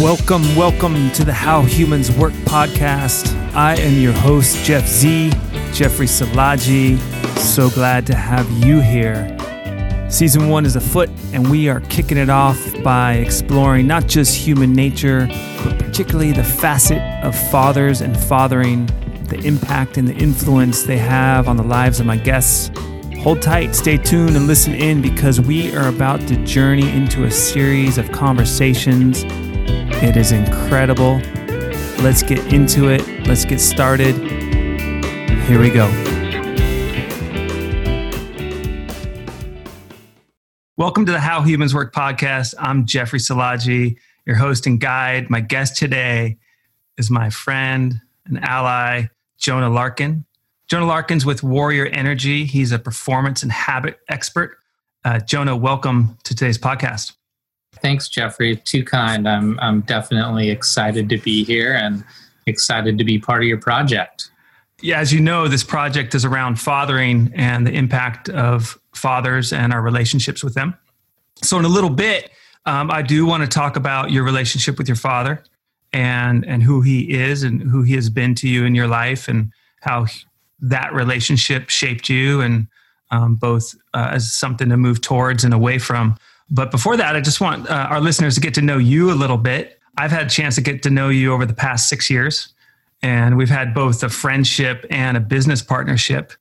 Welcome, welcome to the How Humans Work podcast. I am your host, Jeff Z, Jeffrey Salaji. So glad to have you here. Season one is afoot, and we are kicking it off by exploring not just human nature, but particularly the facet of fathers and fathering, the impact and the influence they have on the lives of my guests. Hold tight, stay tuned, and listen in because we are about to journey into a series of conversations. It is incredible. Let's get into it. Let's get started. Here we go. Welcome to the How Humans Work podcast. I'm Jeffrey Salaji, your host and guide. My guest today is my friend and ally, Jonah Larkin. Jonah Larkin's with Warrior Energy. He's a performance and habit expert. Uh, Jonah, welcome to today's podcast. Thanks, Jeffrey. Too kind. I'm, I'm definitely excited to be here and excited to be part of your project. Yeah, as you know, this project is around fathering and the impact of fathers and our relationships with them. So, in a little bit, um, I do want to talk about your relationship with your father and and who he is and who he has been to you in your life and how that relationship shaped you and um, both uh, as something to move towards and away from. But before that, I just want uh, our listeners to get to know you a little bit. I've had a chance to get to know you over the past six years, and we've had both a friendship and a business partnership.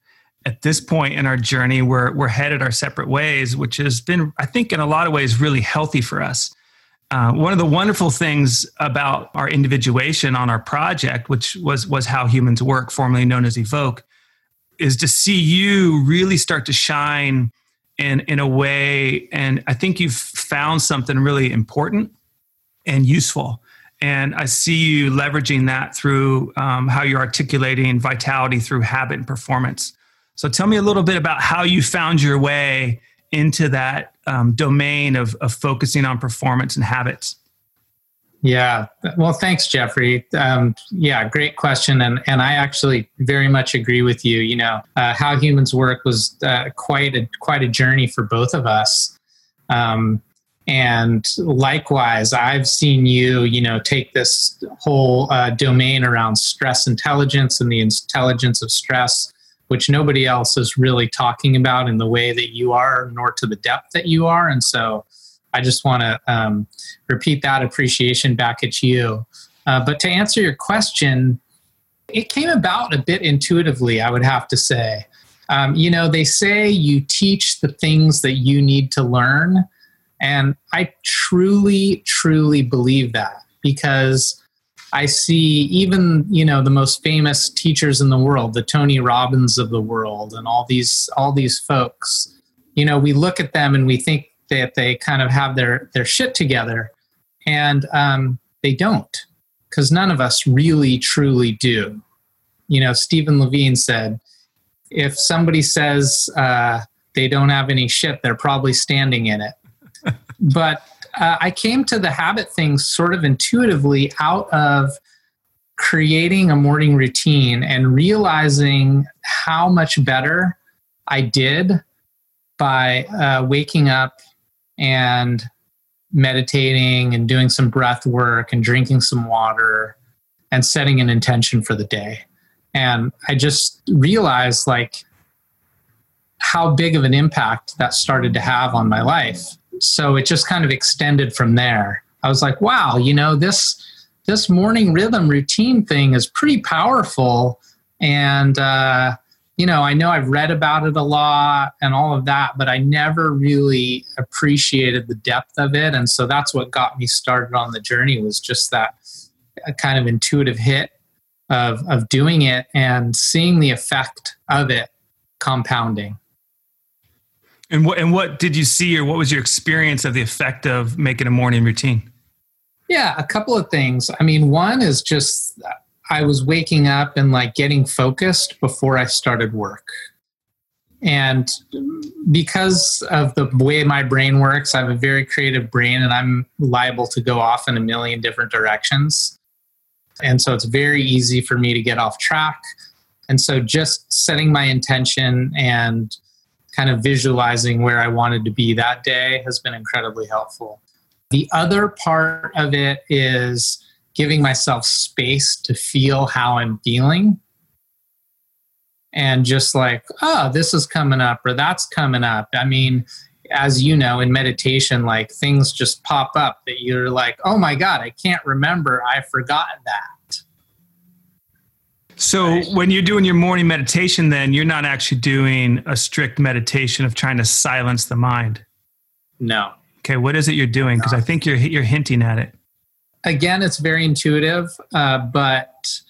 At this point in our journey, we're, we're headed our separate ways, which has been, I think, in a lot of ways, really healthy for us. Uh, one of the wonderful things about our individuation on our project, which was was how humans work, formerly known as Evoke, is to see you really start to shine in in a way and i think you've found something really important and useful. And i see you leveraging that through um, how you're articulating vitality through habit and performance. So tell me a little bit about how you found your way into that um, domain of, of focusing on performance and habits yeah. Well, thanks, Jeffrey. Um, yeah, great question, and and I actually very much agree with you. You know, uh, how humans work was uh, quite a quite a journey for both of us. Um, and likewise, I've seen you, you know, take this whole uh, domain around stress intelligence and the intelligence of stress, which nobody else is really talking about in the way that you are, nor to the depth that you are. And so, I just want to um, repeat that appreciation back at you. Uh, but to answer your question, it came about a bit intuitively, I would have to say. Um, you know, they say you teach the things that you need to learn. And I truly, truly believe that because I see even, you know, the most famous teachers in the world, the Tony Robbins of the world and all these all these folks, you know, we look at them and we think that they kind of have their their shit together, and um, they don't, because none of us really truly do. You know, Stephen Levine said, if somebody says uh, they don't have any shit, they're probably standing in it. but uh, I came to the habit thing sort of intuitively out of creating a morning routine and realizing how much better I did by uh, waking up and meditating and doing some breath work and drinking some water and setting an intention for the day. And I just realized like how big of an impact that started to have on my life. So it just kind of extended from there. I was like, wow, you know, this this morning rhythm routine thing is pretty powerful and uh you know, I know I've read about it a lot and all of that, but I never really appreciated the depth of it. And so that's what got me started on the journey was just that kind of intuitive hit of, of doing it and seeing the effect of it compounding. And what, and what did you see or what was your experience of the effect of making a morning routine? Yeah, a couple of things. I mean, one is just I was waking up and like getting focused before I started work. And because of the way my brain works, I have a very creative brain and I'm liable to go off in a million different directions. And so it's very easy for me to get off track. And so just setting my intention and kind of visualizing where I wanted to be that day has been incredibly helpful. The other part of it is giving myself space to feel how I'm feeling. And just like, oh, this is coming up or that's coming up. I mean, as you know, in meditation, like things just pop up that you're like, oh my God, I can't remember. I've forgotten that. So right. when you're doing your morning meditation, then you're not actually doing a strict meditation of trying to silence the mind. No. Okay, what is it you're doing? Because I think you're you're hinting at it. Again, it's very intuitive, uh, but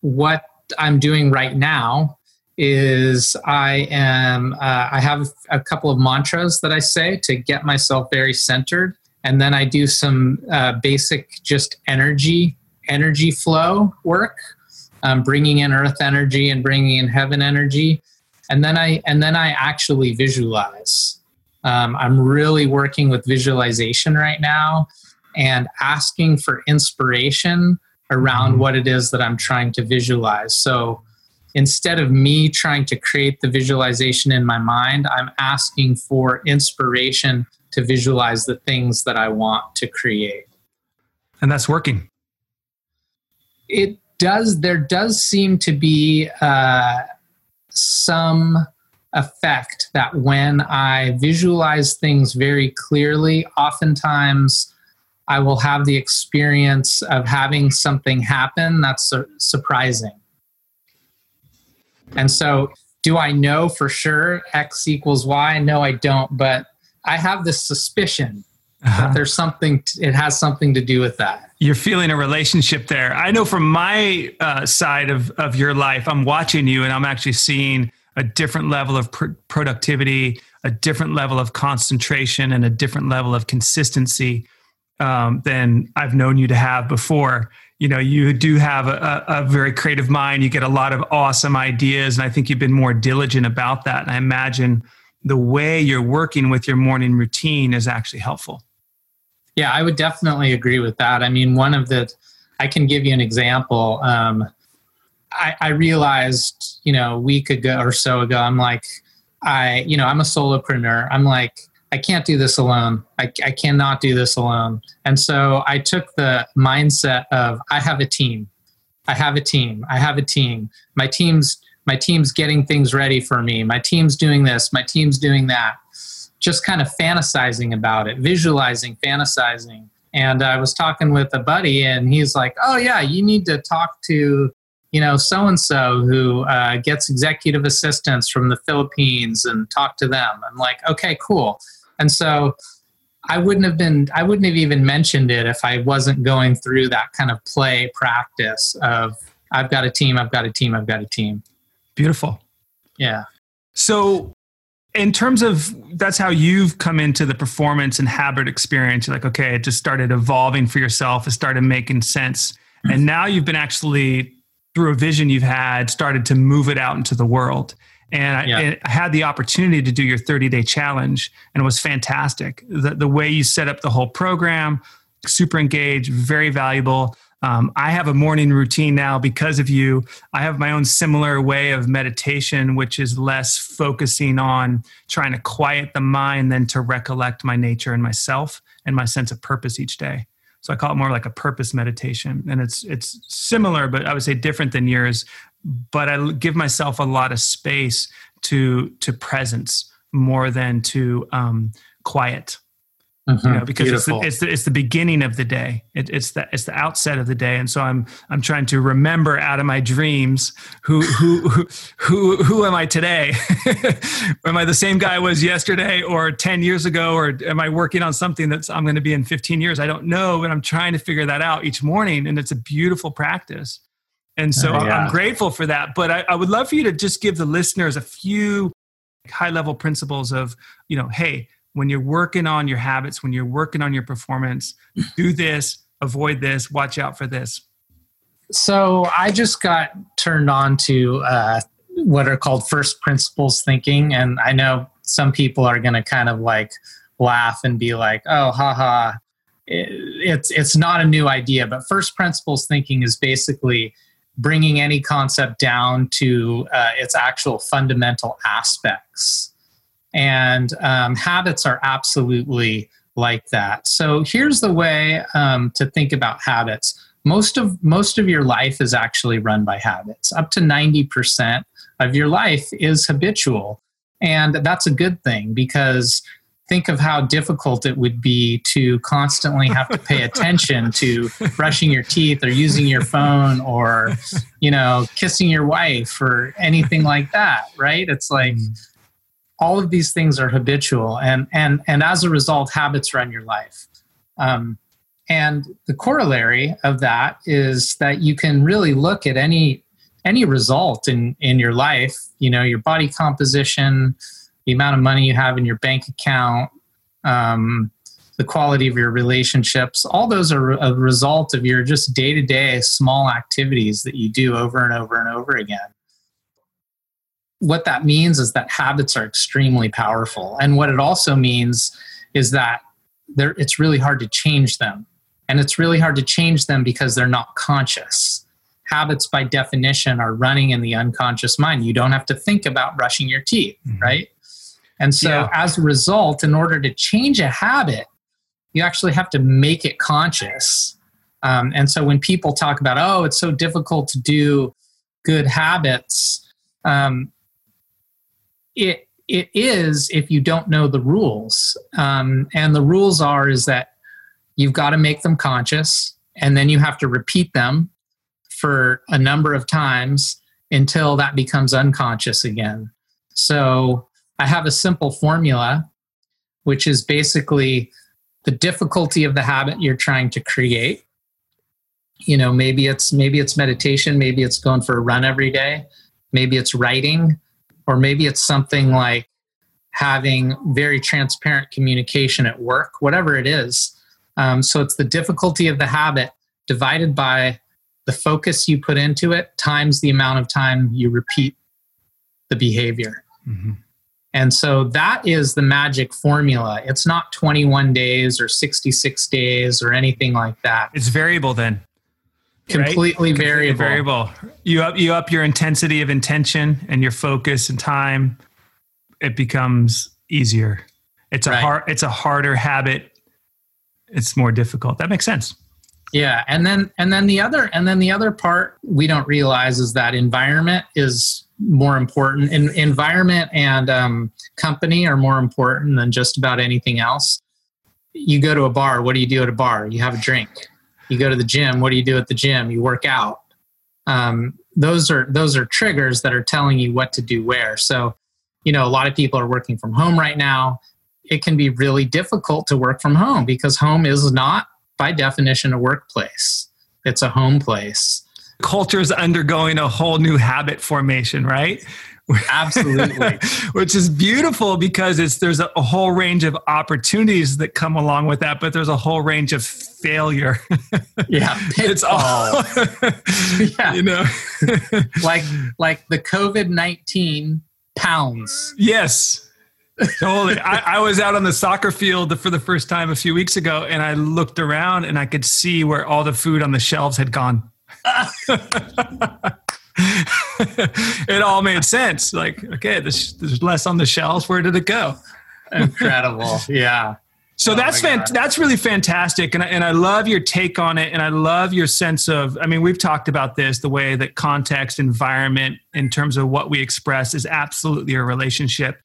what I'm doing right now is I am uh, I have a couple of mantras that I say to get myself very centered, and then I do some uh, basic just energy energy flow work, um, bringing in earth energy and bringing in heaven energy, and then I and then I actually visualize. Um, I'm really working with visualization right now and asking for inspiration around mm-hmm. what it is that I'm trying to visualize. So instead of me trying to create the visualization in my mind, I'm asking for inspiration to visualize the things that I want to create. And that's working. It does, there does seem to be uh, some effect that when I visualize things very clearly, oftentimes I will have the experience of having something happen that's su- surprising. And so, do I know for sure X equals Y? No, I don't. But I have this suspicion uh-huh. that there's something, t- it has something to do with that. You're feeling a relationship there. I know from my uh, side of, of your life, I'm watching you and I'm actually seeing a different level of pr- productivity, a different level of concentration, and a different level of consistency um, than I've known you to have before. You know you do have a, a, very creative mind. You get a lot of awesome ideas and i think you've been more diligent about that. And i imagine the way you're working with your morning routine is actually helpful. Yeah i would definitely agree with that. I mean one of the i can give you an example. Um, I, I realized you know a week ago or so ago i'm like i you know i'm a solopreneur. I'm like I can't do this alone. I, I cannot do this alone. And so I took the mindset of I have a team. I have a team. I have a team. My team's my team's getting things ready for me. My team's doing this. My team's doing that. Just kind of fantasizing about it, visualizing, fantasizing. And I was talking with a buddy, and he's like, "Oh yeah, you need to talk to you know, so and so who uh, gets executive assistants from the Philippines and talk to them. I'm like, okay, cool. And so I wouldn't have been, I wouldn't have even mentioned it if I wasn't going through that kind of play practice of I've got a team, I've got a team, I've got a team. Beautiful. Yeah. So, in terms of that's how you've come into the performance and habit experience, you're like, okay, it just started evolving for yourself, it started making sense. And mm-hmm. now you've been actually, through a vision you've had, started to move it out into the world. And I. I, had the opportunity to do your 30 day challenge, and it was fantastic. The, the way you set up the whole program, super engaged, very valuable. Um, I have a morning routine now because of you. I have my own similar way of meditation, which is less focusing on trying to quiet the mind than to recollect my nature and myself and my sense of purpose each day. So I call it more like a purpose meditation, and it's it's similar, but I would say different than yours but I give myself a lot of space to to presence more than to um, quiet. Mm-hmm. You know, because it's the, it's the, it's the beginning of the day. It, it's the it's the outset of the day, and so I'm I'm trying to remember out of my dreams who who who who, who am I today? am I the same guy I was yesterday, or ten years ago, or am I working on something that's I'm going to be in 15 years? I don't know, but I'm trying to figure that out each morning, and it's a beautiful practice. And so uh, yeah. I'm grateful for that. But I, I, would love for you to just give the listeners a few high level principles of, you know, hey, when you're working on your habits, when you're working on your performance, do this, avoid this, watch out for this. So I just got turned on to uh, what are called first principles thinking. And I know some people are going to kind of like laugh and be like, oh, haha. it's it's not a new idea, but first principles thinking is basically bringing any concept down to uh, its actual fundamental aspects. And um, habits are absolutely like that. So here's the way um, to think about habits. Most of most of your life is actually run by habits. Up to ninety percent of your life is habitual, and that's a good thing because think of how difficult it would be to constantly have to pay attention to brushing your teeth or using your phone or you know kissing your wife or anything like that right it's like mm. all of these things are habitual and and and as a result habits run your life um, and the corollary of that is that you can really look at any any result in in your life you know your body composition the amount of money you have in your bank account, um, the quality of your relationships, all those are a result of your just day to day small activities that you do over and over and over again. What that means is that habits are extremely powerful. And what it also means is that it's really hard to change them. And it's really hard to change them because they're not conscious habits by definition are running in the unconscious mind you don't have to think about brushing your teeth mm-hmm. right and so, yeah. as a result, in order to change a habit, you actually have to make it conscious. Um, and so, when people talk about, oh, it's so difficult to do good habits, um, it it is if you don't know the rules. Um, and the rules are is that you've got to make them conscious, and then you have to repeat them for a number of times until that becomes unconscious again. So I have a simple formula, which is basically the difficulty of the habit you're trying to create. You know, maybe it's maybe it's meditation, maybe it's going for a run every day, maybe it's writing, or maybe it's something like having very transparent communication at work, whatever it is. Um, so it's the difficulty of the habit divided by the focus you put into it times the amount of time you repeat the behavior. Mm-hmm. And so that is the magic formula. It's not 21 days or 66 days or anything like that. It's variable then. Completely right? variable. variable. You up you up your intensity of intention and your focus and time. It becomes easier. It's a right. hard it's a harder habit. It's more difficult. That makes sense. Yeah, and then and then the other and then the other part we don't realize is that environment is more important. In, environment and um, company are more important than just about anything else. You go to a bar. What do you do at a bar? You have a drink. You go to the gym. What do you do at the gym? You work out. Um, those are those are triggers that are telling you what to do where. So, you know, a lot of people are working from home right now. It can be really difficult to work from home because home is not, by definition, a workplace. It's a home place culture is undergoing a whole new habit formation, right? Absolutely. Which is beautiful because it's there's a, a, whole range of opportunities that come along with that, but there's a whole range of failure. Yeah. it's all yeah. you know. like like the COVID-19 pounds. Yes. totally. I, I, was out on the soccer field for the first time a few weeks ago and I looked around and I could see where all the food on the shelves had gone. it all made sense. Like, okay, there's, there's less on the shelves. Where did it go? Incredible. Yeah. So oh that's fant- that's really fantastic, and I, and I love your take on it, and I love your sense of. I mean, we've talked about this, the way that context, environment, in terms of what we express, is absolutely a relationship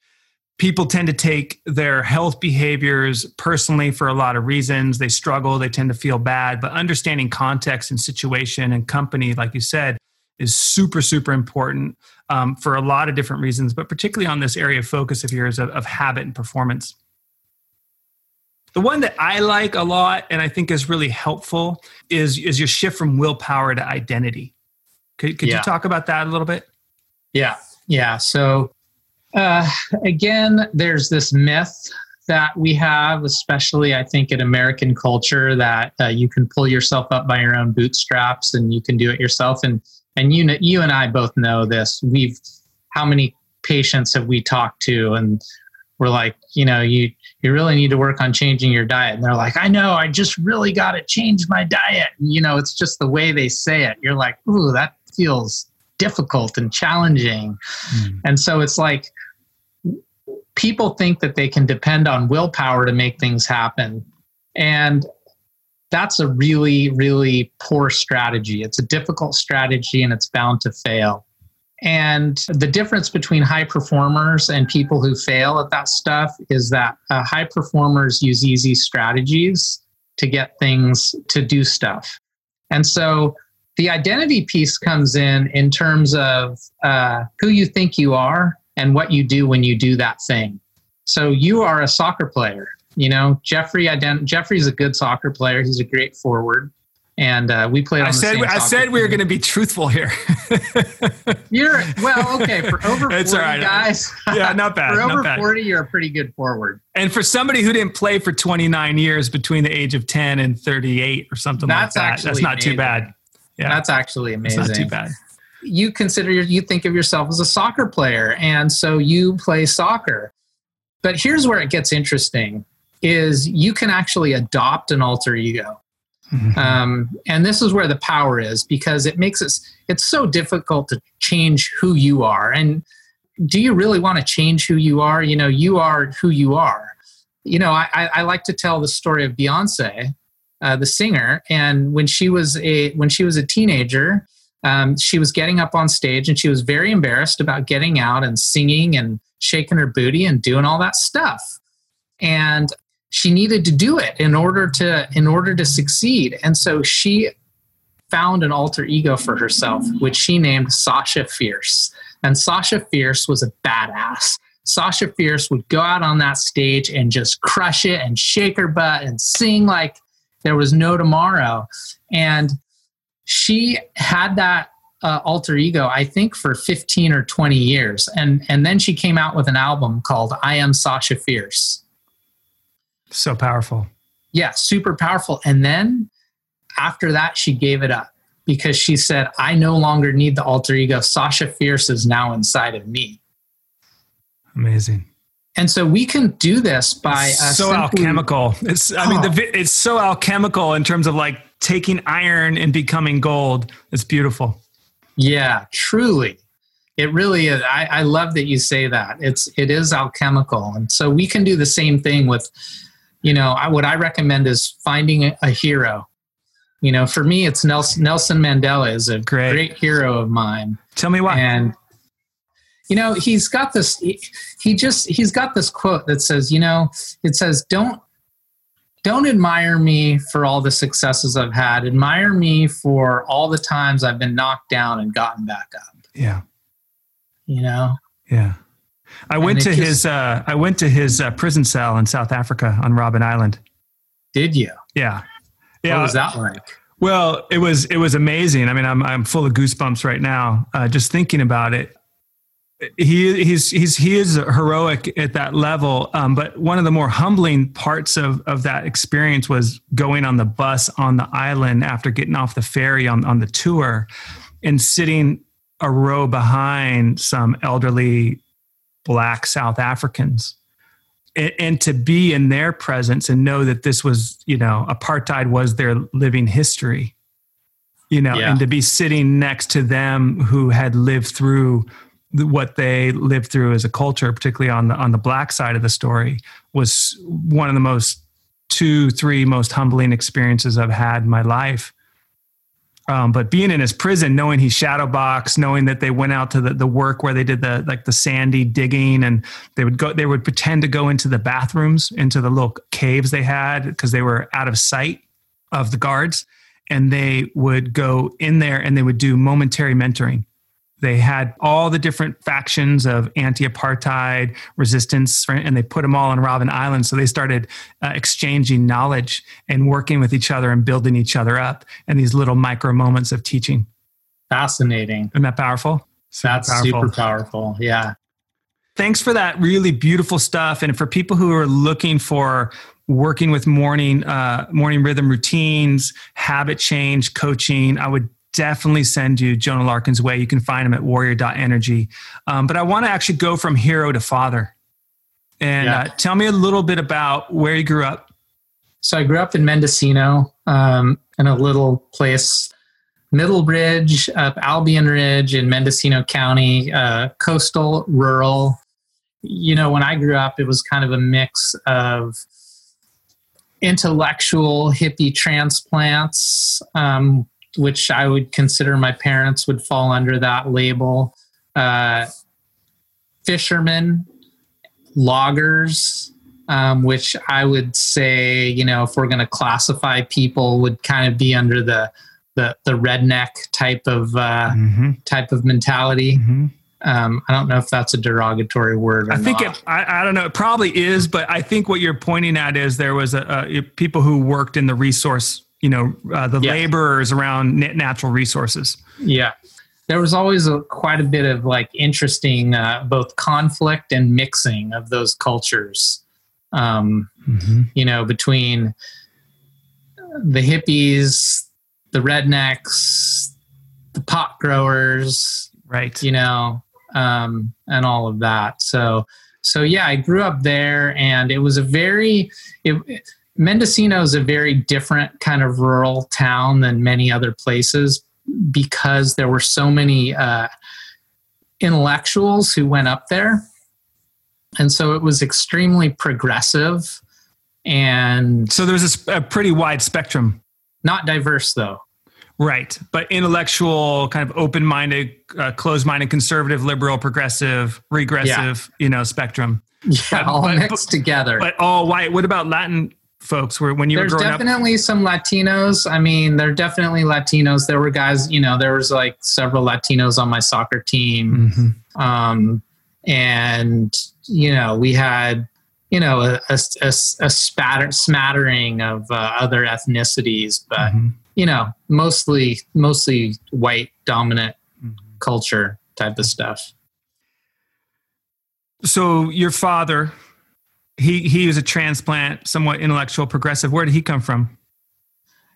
people tend to take their health behaviors personally for a lot of reasons. They struggle, they tend to feel bad, but understanding context and situation and company, like you said, is super, super important um, for a lot of different reasons, but particularly on this area of focus of yours of, of habit and performance. The one that I like a lot and I think is really helpful is, is your shift from willpower to identity. Could, could yeah. you talk about that a little bit? Yeah. Yeah. So uh, again, there's this myth that we have, especially I think in American culture, that uh, you can pull yourself up by your own bootstraps and you can do it yourself. And and you you and I both know this. We've how many patients have we talked to, and we're like, you know, you you really need to work on changing your diet. And they're like, I know, I just really got to change my diet. And, you know, it's just the way they say it. You're like, ooh, that feels difficult and challenging. Mm. And so it's like people think that they can depend on willpower to make things happen. And that's a really, really poor strategy. It's a difficult strategy and it's bound to fail. And the difference between high performers and people who fail at that stuff is that uh, high performers use easy strategies to get things to do stuff. And so the identity piece comes in in terms of uh, who you think you are and what you do when you do that thing. So you are a soccer player. You know, Jeffrey ident- Jeffrey's a good soccer player. He's a great forward. And uh, we played. I said I said we were going to be truthful here. you're well, okay. For over forty right. guys, yeah, not bad. for over bad. forty, you're a pretty good forward. And for somebody who didn't play for 29 years between the age of 10 and 38 or something that's like that, that's not amazing. too bad. Yeah, that's actually amazing. It's not too bad. You consider you think of yourself as a soccer player, and so you play soccer. But here's where it gets interesting: is you can actually adopt an alter ego. Mm-hmm. Um, and this is where the power is because it makes us it's so difficult to change who you are and do you really want to change who you are you know you are who you are you know i, I like to tell the story of beyonce uh, the singer and when she was a when she was a teenager um, she was getting up on stage and she was very embarrassed about getting out and singing and shaking her booty and doing all that stuff. And she needed to do it in order to in order to succeed. And so she found an alter ego for herself which she named sasha fierce. And sasha fierce was a badass. Sasha fierce would go out on that stage and just crush it and shake her butt and sing like there was no tomorrow. And she had that uh, alter ego i think for 15 or 20 years and and then she came out with an album called i am sasha fierce so powerful. Yeah, super powerful. And then after that, she gave it up because she said, I no longer need the alter ego. Sasha Fierce is now inside of me. Amazing. And so we can do this by uh, so simply, alchemical. It's I oh. mean the it's so alchemical in terms of like taking iron and becoming gold. It's beautiful. Yeah, truly. It really is. I, I love that you say that. It's it is alchemical, and so we can do the same thing with you know, I, what I recommend is finding a, a, hero. You know, for me, it's Nelson, Nelson Mandela is a great. great hero of mine. Tell me why. And you know, he's got this. He, he just he's got this quote that says, you know, it says, "Don't don't admire me for all the successes I've had. Admire me for all the times I've been knocked down and gotten back up." Yeah. You know. Yeah. I went to just, his uh, I went to his uh, prison cell in South Africa on Robben Island. Did you? Yeah. Yeah. What was that like? Well, it was it was amazing. I mean, I'm I'm full of goosebumps right now uh, just thinking about it. He he's he's he is heroic at that level. Um, but one of the more humbling parts of of that experience was going on the bus on the island after getting off the ferry on on the tour, and sitting a row behind some elderly black South Africans. And, and, to be in their presence and know that this was, you know, apartheid was their living history, you know, yeah. and to be sitting next to them who had lived through what they lived through as a culture, particularly on the on the black side of the story, was one of the most two, three most humbling experiences I've had in my life. Um, but being in his prison, knowing he's shadow box, knowing that they went out to the, the work where they did the like the sandy digging, and they would go, they would pretend to go into the bathrooms, into the little caves they had because they were out of sight of the guards, and they would go in there and they would do momentary mentoring. They had all the different factions of anti-apartheid resistance, and they put them all on Robben Island. So they started uh, exchanging knowledge and working with each other and building each other up. And these little micro moments of teaching. Fascinating. Isn't that powerful? Super That's powerful. super powerful. Yeah. Thanks for that really beautiful stuff. And for people who are looking for working with morning uh, morning rhythm routines, habit change, coaching, I would definitely send you Jonah Larkin's way. You can find him at warrior.energy. Um, but I want to actually go from hero to father. And yeah. uh, tell me a little bit about where you grew up. So I grew up in Mendocino um, in a little place, Middlebridge, up Albion Ridge in Mendocino County, uh, coastal, rural. you know, when I grew up, it was kind of a mix of intellectual hippie transplants, um, which I would consider my parents would fall under that label. Uh, fishermen, loggers, um, which I would say, you know, if we're going to classify people, would kind of be under the the, the redneck type of uh, mm-hmm. type of mentality. Mm-hmm. Um, I don't know if that's a derogatory word. I think not. it. I, I, don't know. It probably is, but I think what you're pointing at is there was a, a people who worked in the resource. You know, uh, the yeah. laborers around natural resources. Yeah, there was always a, quite a bit of like interesting uh, both conflict and mixing of those cultures. Um, mm-hmm. You know, between the hippies, the rednecks, the pot growers, right? You know, um, and all of that. So, so yeah, I grew up there, and it was a very it, Mendocino is a very different kind of rural town than many other places because there were so many uh, intellectuals who went up there, and so it was extremely progressive. And so there's a, a pretty wide spectrum. Not diverse though. Right. But intellectual, kind of open minded, uh, closed minded, conservative, liberal, progressive, regressive, yeah. you know, spectrum. Yeah, but, all but, mixed but, together. But all white. What about Latin folks? Where when you There's were growing definitely up? some Latinos. I mean, there are definitely Latinos. There were guys, you know, there was like several Latinos on my soccer team. Mm-hmm. Um, and, you know, we had, you know, a, a, a, a spatter, smattering of uh, other ethnicities, but. Mm-hmm you know, mostly mostly white dominant mm-hmm. culture type of stuff. So your father, he he was a transplant, somewhat intellectual, progressive. Where did he come from?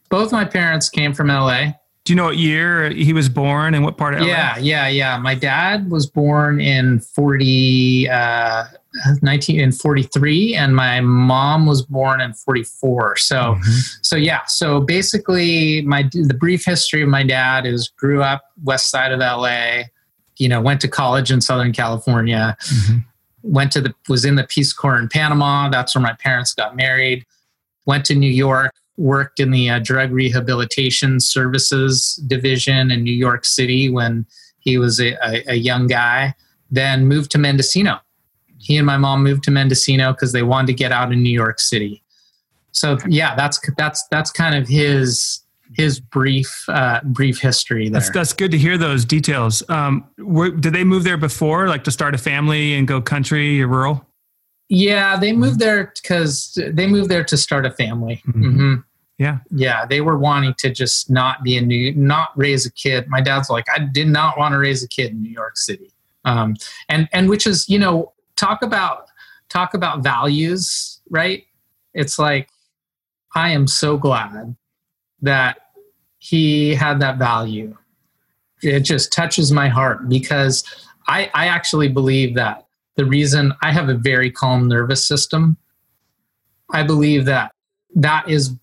Both my parents came from LA. Do you know what year he was born and what part of LA? Yeah, yeah, yeah. My dad was born in 40, uh, 1943 and my mom was born in 44 so mm-hmm. so yeah so basically my the brief history of my dad is grew up west side of la you know went to college in southern california mm-hmm. Went to the was in the peace corps in panama. That's where my parents got married. Went to new york worked in the uh, drug rehabilitation services division in new york city when he was a, a, a young guy. Then moved to mendocino. He and my mom moved to Mendocino because they wanted to get out in New York City. So yeah, that's that's that's kind of his his brief uh, brief history there. That's, that's good to hear those details. Um, were, did they move there before, like to start a family and go country or rural? Yeah, they moved there because they moved there to start a family. Mm-hmm. Mm-hmm. Yeah, yeah, they were wanting to just not be in New, not raise a kid. My dad's like, I did not want to raise a kid in New York City, um, and and which is you know talk about talk about values, right? It's like I am so glad that he had that value. It just touches my heart because I, I actually believe that the reason I have a very calm nervous system, I believe that that is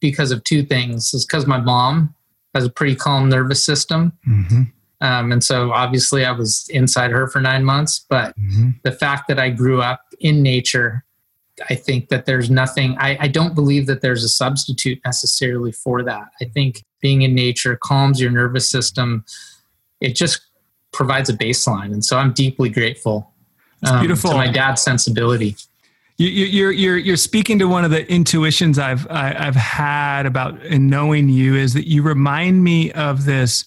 because of two things. It's because my mom has a pretty calm nervous system. Mm-hmm. Um, and so obviously I was inside her for nine months, but mm-hmm. the fact that I grew up in nature, I think that there's nothing, I, I don't believe that there's a substitute necessarily for that. I think being in nature calms your nervous system. It just provides a baseline. And so I'm deeply grateful um, beautiful. to my dad's sensibility. You, are you're you're speaking to one of the intuitions I've I, have i have had about in knowing you is that you remind me of this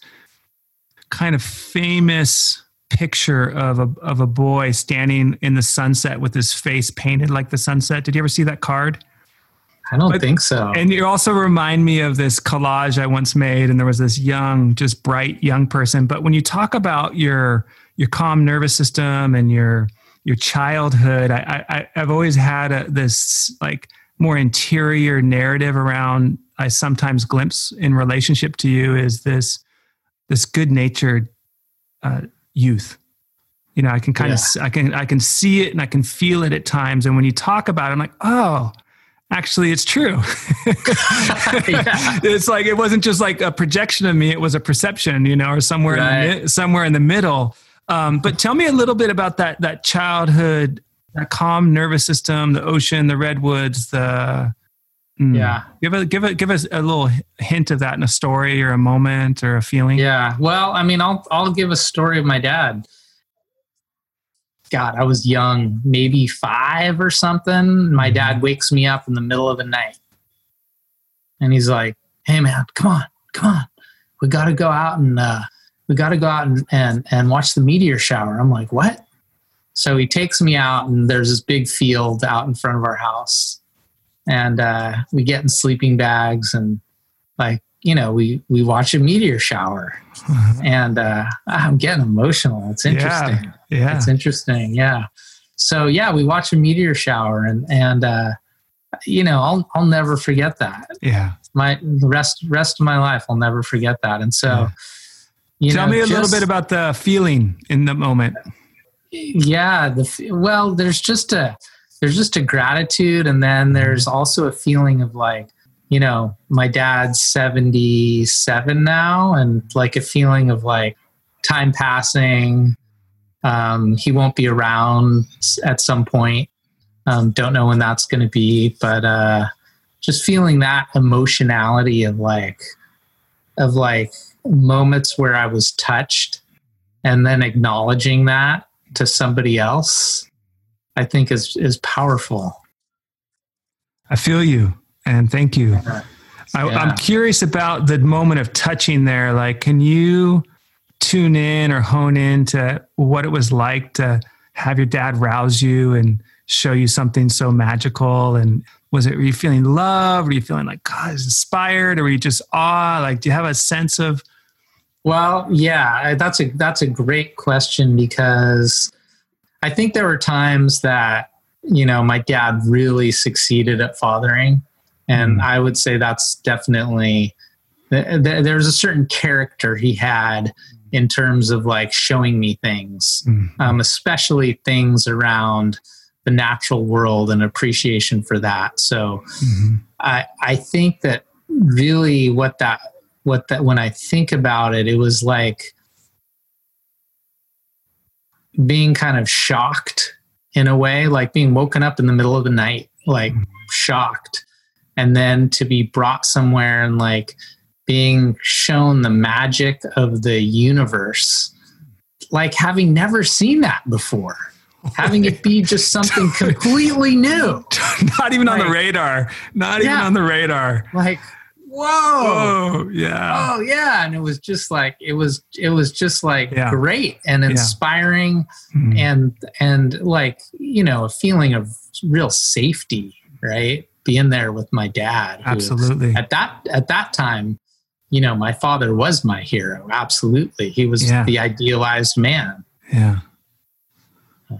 kind of famous picture of a of a boy standing in the sunset with his face painted like the sunset. Did you ever see that card? I don't but, think so. And you also remind me of this collage I once made, and there was this young, just bright young person. But when you talk about your your calm nervous system and your your childhood, I, I I've always had a, this like more interior narrative around. I sometimes glimpse in relationship to you is this this good natured uh, youth. You know, I can kind yeah. of I can I can see it and I can feel it at times. And when you talk about it, I'm like, oh, actually it's true it's like it wasn't just like a projection of me it was a perception you know or somewhere right. in the somewhere in the middle Um, but tell me a little bit about that that childhood, that calm nervous system, the ocean, the redwoods, the mm, yeah. Give a give a give us a little hint of that in a story or a moment or a feeling. Yeah. Well, I mean, I'll I'll give a story of my dad. God, I was young, maybe five or something. My mm-hmm. dad wakes me up in the middle of the night, and he's like, "Hey, man, come on, come on, we got to go out and." Uh, we got to go out and, and, and watch the meteor shower. I'm like, what? So he takes me out, and there's this big field out in front of our house. And uh, we get in sleeping bags, and like, you know, we, we watch a meteor shower. and uh, I'm getting emotional. It's interesting. Yeah, yeah. It's interesting. Yeah. So, yeah, we watch a meteor shower, and, and, uh, you know, I'll, I'll never forget that. Yeah. My the rest, rest of my life, I'll never forget that. And so, yeah you Tell know, me a just, little bit about the feeling in the moment. Yeah, the well, there's just a there's just a gratitude, and then there's also a feeling of like, you know, my dad's 77 now, and like a feeling of like time passing. Um, he won't be around at some point. Um, don't know when that's going to be, but uh, just feeling that emotionality of like, of like, moments where I was touched and then acknowledging that to somebody else, I think is is powerful. I feel you and thank you. Yeah. I, am curious about the moment of touching there. Like, can you tune in or hone in to what it was like to have your dad rouse you and show you something so magical? And was it, were you feeling love? Were you feeling like, God, is inspired? Or were you just awe? Like, do you have a sense of well, yeah, that's a that's a great question because I think there were times that you know my dad really succeeded at fathering, and mm. I would say that's definitely there's a certain character he had in terms of like showing me things, mm. um, especially things around the natural world and appreciation for that. So mm-hmm. I I think that really what that what that when I think about it, it was like being kind of shocked in a way, like being woken up in the middle of the night, like mm-hmm. shocked. And then to be brought somewhere and like being shown the magic of the universe, like having never seen that before. having it be just something completely new. Not even like, on the radar. Not yeah, even on the radar. Like whoa, yeah, oh yeah, and it was just like it was it was just like yeah. great and inspiring, yeah. mm-hmm. and and like you know a feeling of real safety, right? Being there with my dad, absolutely. At that at that time, you know, my father was my hero. Absolutely, he was yeah. the idealized man. Yeah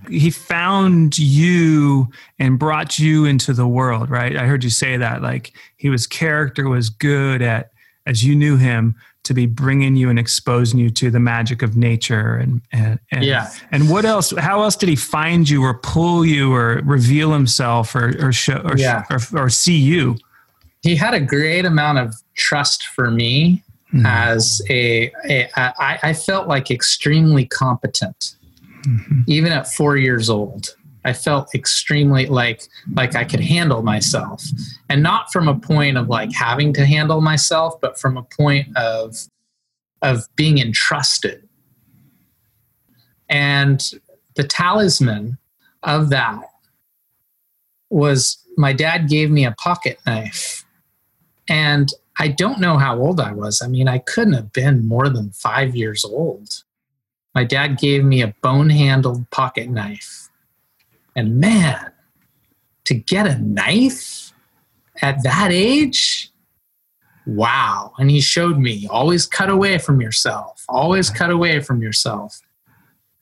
he found you and brought you into the world right i heard you say that like he was character was good at as you knew him to be bringing you and exposing you to the magic of nature and and, and yeah and what else how else did he find you or pull you or reveal himself or or show or, yeah. or, or see you he had a great amount of trust for me mm. as a, a I, I felt like extremely competent mm-hmm. even at four years old. I felt extremely like like I could handle myself, and not from a point of like having to handle myself, but from a point of of being entrusted. And the talisman of that was my dad gave me a pocket knife, and I don't know how old I was. I mean, I couldn't have been more than five years old my dad gave me a bone handled pocket knife. And man, to get a knife at that age, wow. And he showed me always cut away from yourself, always cut away from yourself.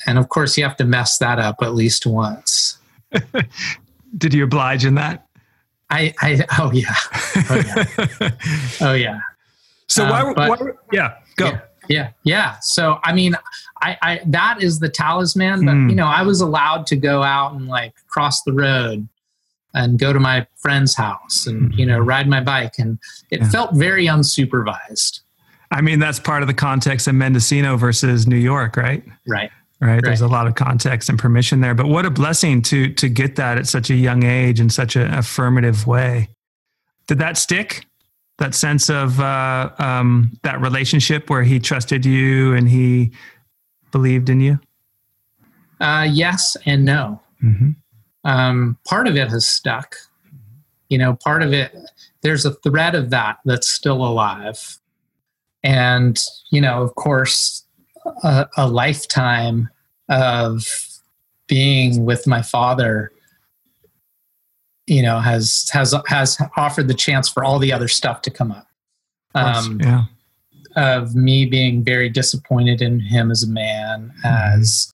And of course, you have to mess that up at least once. Did you oblige in that? I, I oh yeah, oh yeah, oh yeah. So why, uh, but, why? Yeah, go. Yeah, yeah, yeah. So I mean, I, I that is the talisman. But mm. you know, I was allowed to go out and like cross the road and go to my friend's house and you know ride my bike, and it yeah. felt very unsupervised. I mean, that's part of the context of Mendocino versus New York, right? Right. right? right? There's a lot of context and permission there. But what a blessing to to get that at such a young age in such an affirmative way. Did that stick? That sense of uh, um, that relationship where he trusted you and he believed in you. Uh, yes and no. Mm-hmm. Um, part of it has stuck. You know, part of it. There's a thread of that that's still alive, and you know, of course, a, a lifetime of being with my father you know has has has offered the chance for all the other stuff to come up um, yeah of me being very disappointed in him as a man mm-hmm. as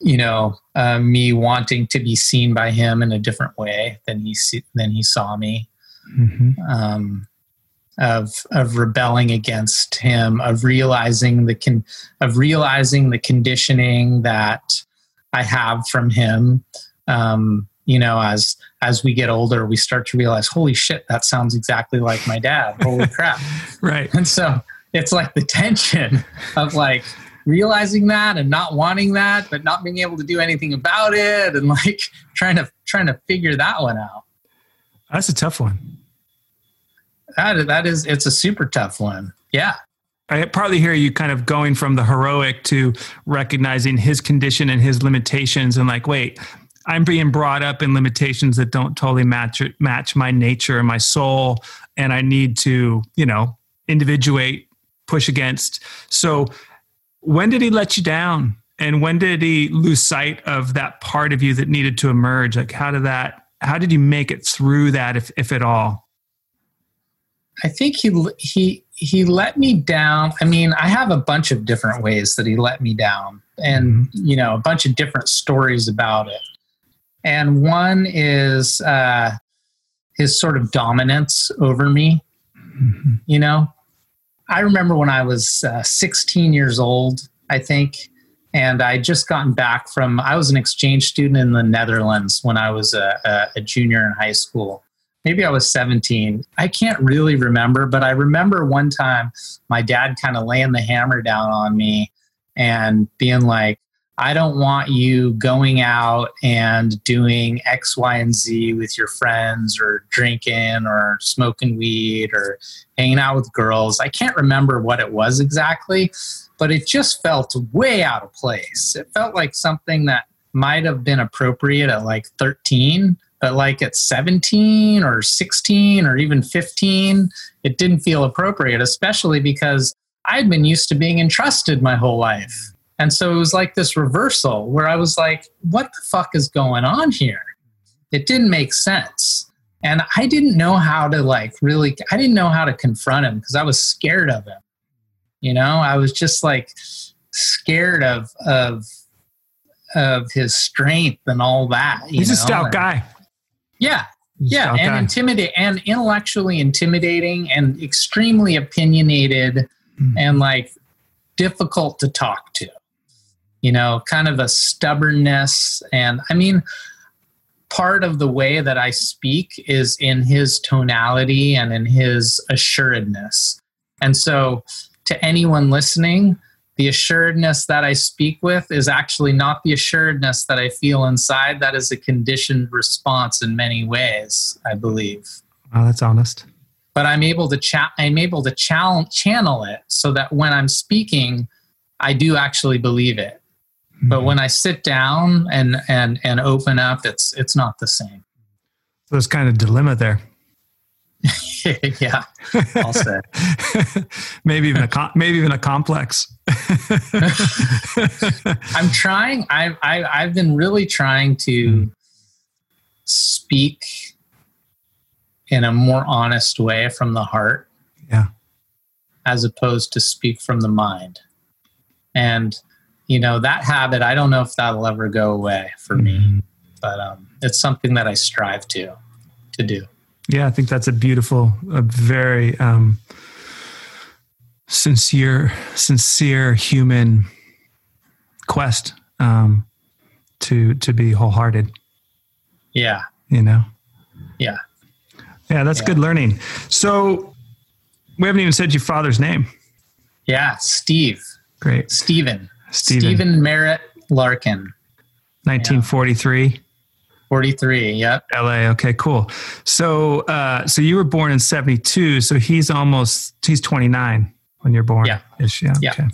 you know uh, me wanting to be seen by him in a different way than he see, than he saw me mm-hmm. um, of of rebelling against him, of realizing the con- of realizing the conditioning that I have from him. Um, you know, as as we get older, we start to realize, holy shit, that sounds exactly like my dad. Holy crap! right. And so it's like the tension of like realizing that and not wanting that, but not being able to do anything about it, and like trying to trying to figure that one out. That's a tough one. That that is it's a super tough one. Yeah. I partly hear you kind of going from the heroic to recognizing his condition and his limitations and like, wait, I'm being brought up in limitations that don't totally match match my nature and my soul, and I need to, you know, individuate, push against. So, when did he let you down, and when did he lose sight of that part of you that needed to emerge? Like, how did that? How did you make it through that, if if at all? I think he he he let me down. I mean, I have a bunch of different ways that he let me down, and mm-hmm. you know, a bunch of different stories about it. And one is uh, his sort of dominance over me. Mm-hmm. You know, I remember when I was uh, 16 years old, I think, and I just gotten back from. I was an exchange student in the Netherlands when I was a, a, a junior in high school maybe I was 17. I can't really remember, but I remember one time my dad kind of laying the hammer down on me and being like, I don't want you going out and doing X, Y, and Z with your friends or drinking or smoking weed or hanging out with girls. I can't remember what it was exactly, but it just felt way out of place. It felt like something that might have been appropriate at like 13, but like at 17 or 16 or even 15, it didn't feel appropriate, especially because I'd been used to being entrusted my whole life. And so it was like this reversal where I was like, what the fuck is going on here? It didn't make sense. And I didn't know how to like really, I didn't know how to confront him because I was scared of him. You know, I was just like scared of, of, of his strength and all that. He's know? a stout and, guy. Yeah. Yeah. And intimidate and intellectually intimidating and extremely opinionated mm-hmm. and like difficult to talk to. You know, kind of a stubbornness. And I mean, part of the way that I speak is in his tonality and in his assuredness. And so, to anyone listening, the assuredness that I speak with is actually not the assuredness that I feel inside. That is a conditioned response in many ways, I believe. Wow, that's honest. But I'm able to cha- I'm able to channel channel it so that when I'm speaking, I do actually believe it. Mm-hmm. But when I sit down and and and open up, it's it's not the same. So there's kind of dilemma there. yeah, I'll say. maybe even a maybe even a complex. I'm trying. I've I, have i have been really trying to mm. speak in a more honest way from the heart. Yeah. As opposed to speak from the mind, and you know that habit. I don't know if that'll ever go away for mm. me, but um, it's something that I strive to to do. Yeah, I think that's a beautiful, a very um, sincere, sincere human quest um, to to be wholehearted. Yeah, you know. Yeah, yeah, that's yeah. good learning. So we haven't even said your father's name. Yeah, Steve. Great, Stephen. Stephen, Stephen Merritt Larkin. 1943. 43. Yep. LA. Okay, cool. So, uh, so you were born in 72. So he's almost, he's 29 when you're born. Yeah. Yeah. Yeah. Okay.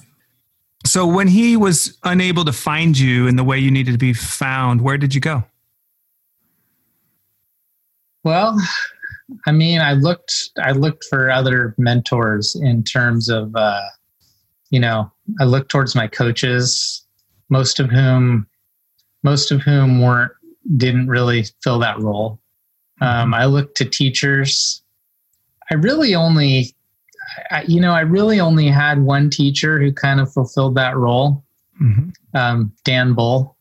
So when he was unable to find you in the way you needed to be found, where did you go? Well, I mean, I looked, I looked for other mentors in terms of, uh, you know, I looked towards my coaches, most of whom, most of whom weren't, didn't really fill that role. Um, I looked to teachers. I really only, I, you know, I really only had one teacher who kind of fulfilled that role. Mhm. Um, Dan Bull,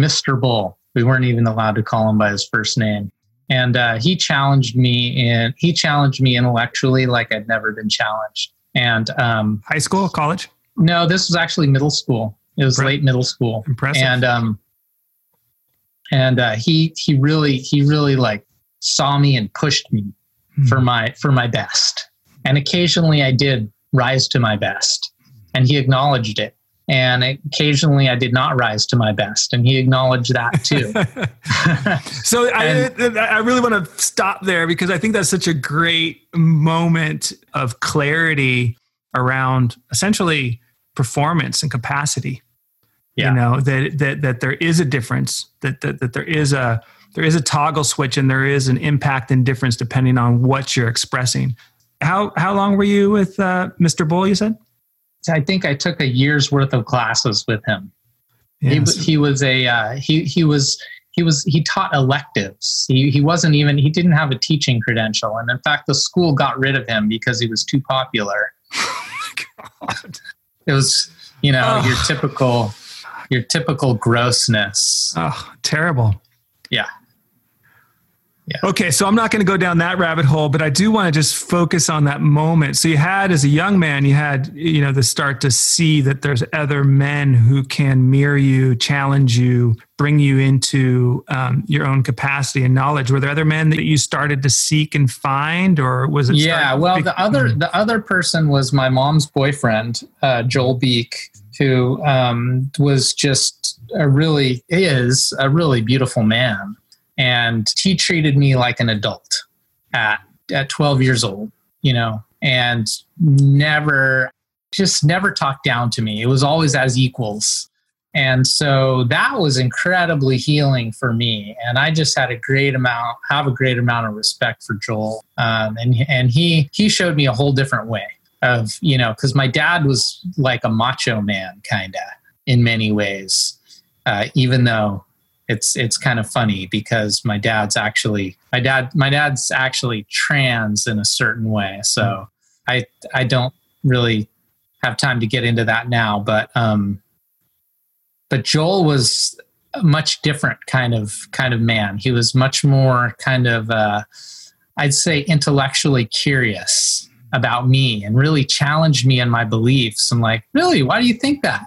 Mr. Bull. We weren't even allowed to call him by his first name. And uh, he challenged me and he challenged me intellectually like I'd never been challenged. And um, High school, college? No, this was actually middle school. It was late middle school Impressive. and um and uh he he really he really like saw me and pushed me Mhm. for my for my best and occasionally i did rise to my best and he acknowledged it and occasionally i did not rise to my best and he acknowledged that too so I, I really want to stop there because I think that's such a great moment of clarity around essentially performance and capacity. Yeah. You know that that that there is a difference that, that that there is a there is a toggle switch and there is an impact and difference depending on what you're expressing. How how long were you with uh, Mr. Bull? You said i think i took a year's worth of classes with him he, Yes. he was a uh, he he was he was he taught electives he, he wasn't even he didn't have a teaching credential and in fact the school got rid of him because he was too popular God. It was you know Oh. your typical your typical grossness Oh, terrible. Yeah. Yeah. Okay, so I'm not going to go down that rabbit hole, but I do want to just focus on that moment. So you had, as a young man, you had, you know, the start to see that there's other men who can mirror you, challenge you, bring you into um, your own capacity and knowledge. Were there other men that you started to seek and find, or was it? yeah well the other the other person was my mom's boyfriend uh, joel beek who um, was just a really is a really beautiful man and he treated me like an adult at at 12 years old you know and never just never talked down to me. It was always as equals. And so that was incredibly healing for me. And i just had a great amount have a great amount of respect for joel. Um, and and he he showed me a whole different way of you know because my dad was like a macho man kind of in many ways uh, even though it's it's kind of funny because my dad's actually my dad my dad's actually trans in a certain way. So i i don't really have time to get into that now but um but joel was a much different kind of kind of man. He was much more kind of uh i'd say intellectually curious about me and really challenged me in my beliefs and like really? Why do you think that?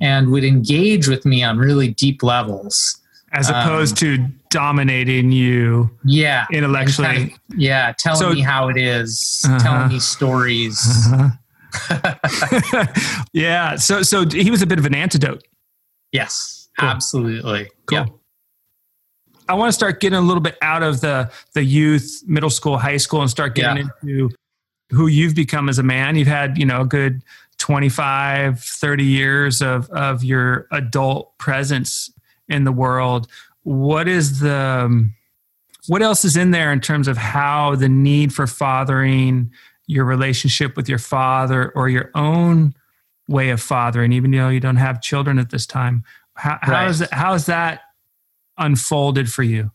And would engage with me on really deep levels as um, opposed to dominating you yeah intellectually. Kind of- yeah telling So- me how it is, Uh-huh. telling me stories Uh-huh. yeah. So, so he was a bit of an antidote. yes Cool. absolutely Cool. yeah I want to start getting a little bit out of the the youth, middle school, high school, and start getting Yeah. into who you've become as a man. You've had, you know, a good 25, 30 years of of your adult presence in the world. What is the um, what else is in there in terms of how the need for fathering, your relationship with your father, or your own way of fathering, even though you don't have children at this time? How, how Right. is it, how is that unfolded for you?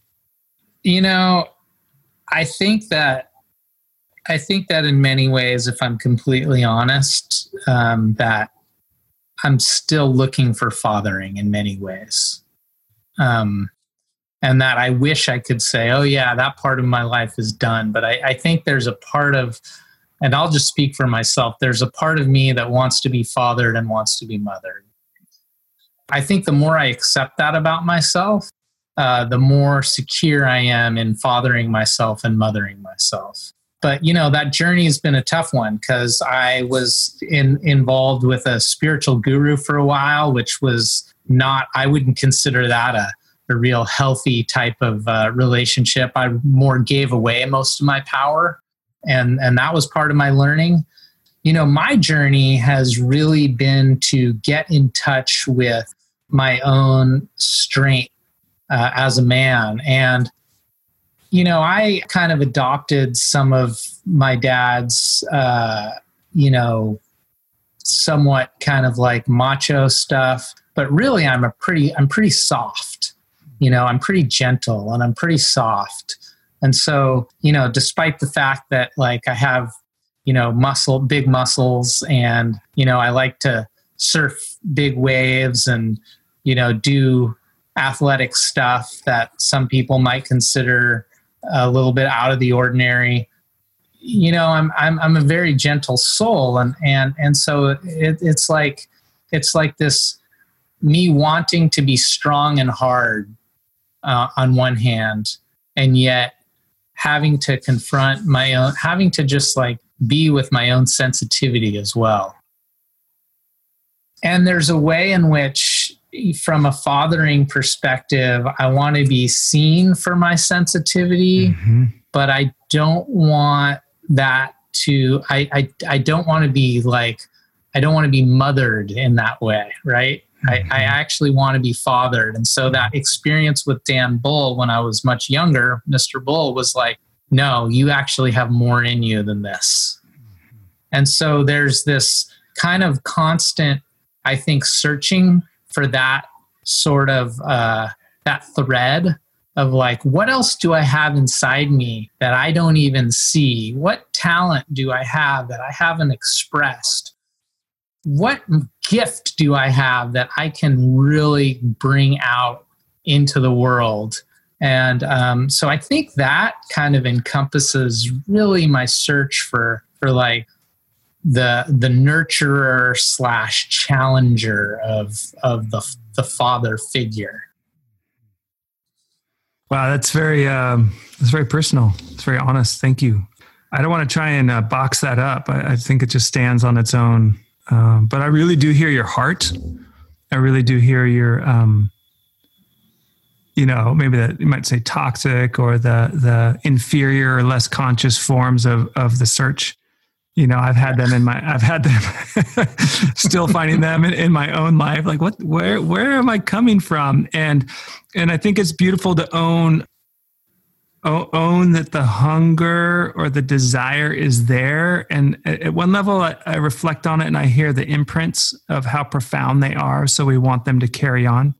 you know i think that i think that in many ways if i'm completely honest um, that i'm still looking for fathering in many ways um, and that i wish i could say oh yeah that part of my life is done but I, I think there's a part of and i'll just speak for myself there's a part of me that wants to be fathered and wants to be mothered i think the more i accept that about myself uh, the more secure I am in fathering myself and mothering myself. but you know that journey has been a tough one because I was in, involved with a spiritual guru for a while, which was not. I wouldn't consider that a a real healthy type of uh, relationship. I more gave away most of my power, and and that was part of my learning. You know, my journey has really been to get in touch with my own strength uh, as a man, and you know, I kind of adopted some of my dad's, uh, you know, somewhat kind of like macho stuff, but really, I'm a pretty I'm pretty soft you know i'm pretty gentle and i'm pretty soft. And so you know despite the fact that like i have you know muscle big muscles and you know i like to surf big waves and you know do athletic stuff that some people might consider a little bit out of the ordinary you know i'm i'm, I'm a very gentle soul and and and so it, it's like it's like this me wanting to be strong and hard uh, on one hand, and yet having to confront my own, having to just like be with my own sensitivity as well. And there's a way in which, from a fathering perspective, I want to be seen for my sensitivity, mm-hmm. but I don't want that to, I, I, I don't want to be like, I don't want to be mothered in that way, right? I, I, mm-hmm. actually want to be fathered. And so that experience with Dan Bull when I was much younger, Mr. Bull was like, no, you actually have more in you than this. And so there's this kind of constant, I think, searching for that sort of uh, that thread of like, what else do I have inside me that I don't even see? What talent do I have that I haven't expressed? What gift do I have that I can really bring out into the world? And um, so I think that kind of encompasses really my search for for like the the nurturer slash challenger of of the the father figure. Wow, that's very um, that's very personal. It's very honest. Thank you. I don't want to try and uh, box that up. I, I think it just stands on its own um, but I really do hear your heart. I really do hear your, um, you know, maybe that you might say toxic or the the inferior or less conscious forms of of the search. You know, I've had them in my, I've had them, still finding them in, in my own life. Like, what, where, where am I coming from? And, and I think it's beautiful to own own that the hunger or the desire is there. And at one level, I, I, reflect on it and I hear the imprints of how profound they are. So we want them to carry on.